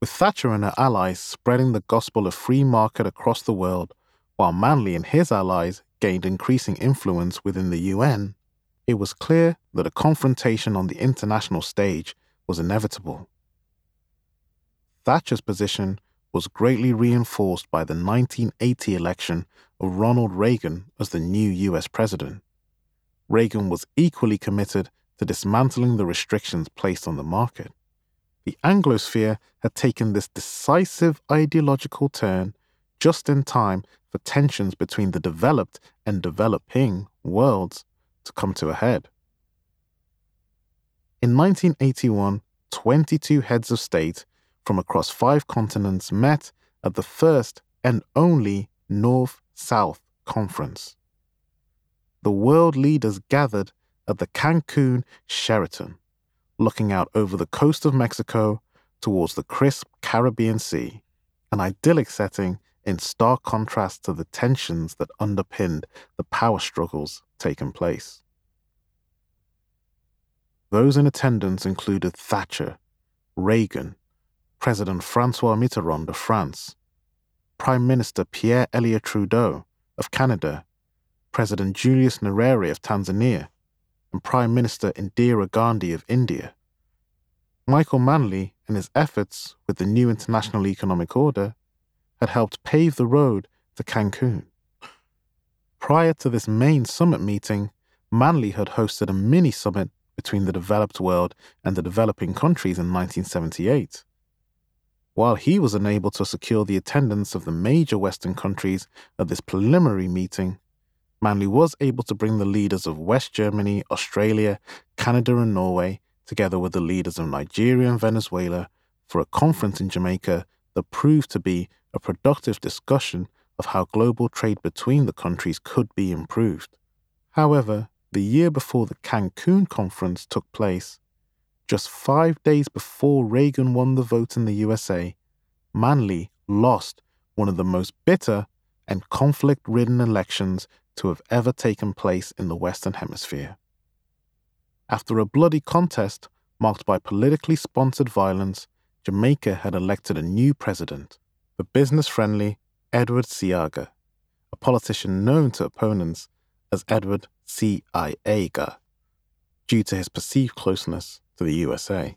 With Thatcher and her allies spreading the gospel of free market across the world, while Manley and his allies gained increasing influence within the UN, it was clear that a confrontation on the international stage was inevitable. Thatcher's position was greatly reinforced by the 1980 election of Ronald Reagan as the new US president. Reagan was equally committed to dismantling the restrictions placed on the market. The Anglosphere had taken this decisive ideological turn just in time for tensions between the developed and developing worlds to come to a head. In 1981, 22 heads of state from across five continents met at the first and only North South Conference. The world leaders gathered at the Cancun Sheraton, looking out over the coast of Mexico towards the crisp Caribbean Sea, an idyllic setting in stark contrast to the tensions that underpinned the power struggles taking place. Those in attendance included Thatcher, Reagan, President Francois Mitterrand of France, Prime Minister Pierre Elliott Trudeau of Canada, President Julius Nyerere of Tanzania, and Prime Minister Indira Gandhi of India. Michael Manley and his efforts with the new international economic order had helped pave the road to Cancun. Prior to this main summit meeting, Manley had hosted a mini summit between the developed world and the developing countries in 1978. While he was unable to secure the attendance of the major Western countries at this preliminary meeting, Manley was able to bring the leaders of West Germany, Australia, Canada, and Norway together with the leaders of Nigeria and Venezuela for a conference in Jamaica that proved to be a productive discussion of how global trade between the countries could be improved. However, the year before the Cancun conference took place, just five days before Reagan won the vote in the USA, Manley lost one of the most bitter and conflict ridden elections to have ever taken place in the Western Hemisphere. After a bloody contest marked by politically sponsored violence, Jamaica had elected a new president, the business friendly Edward Seaga, a politician known to opponents as Edward C. I. Aga, due to his perceived closeness to the USA.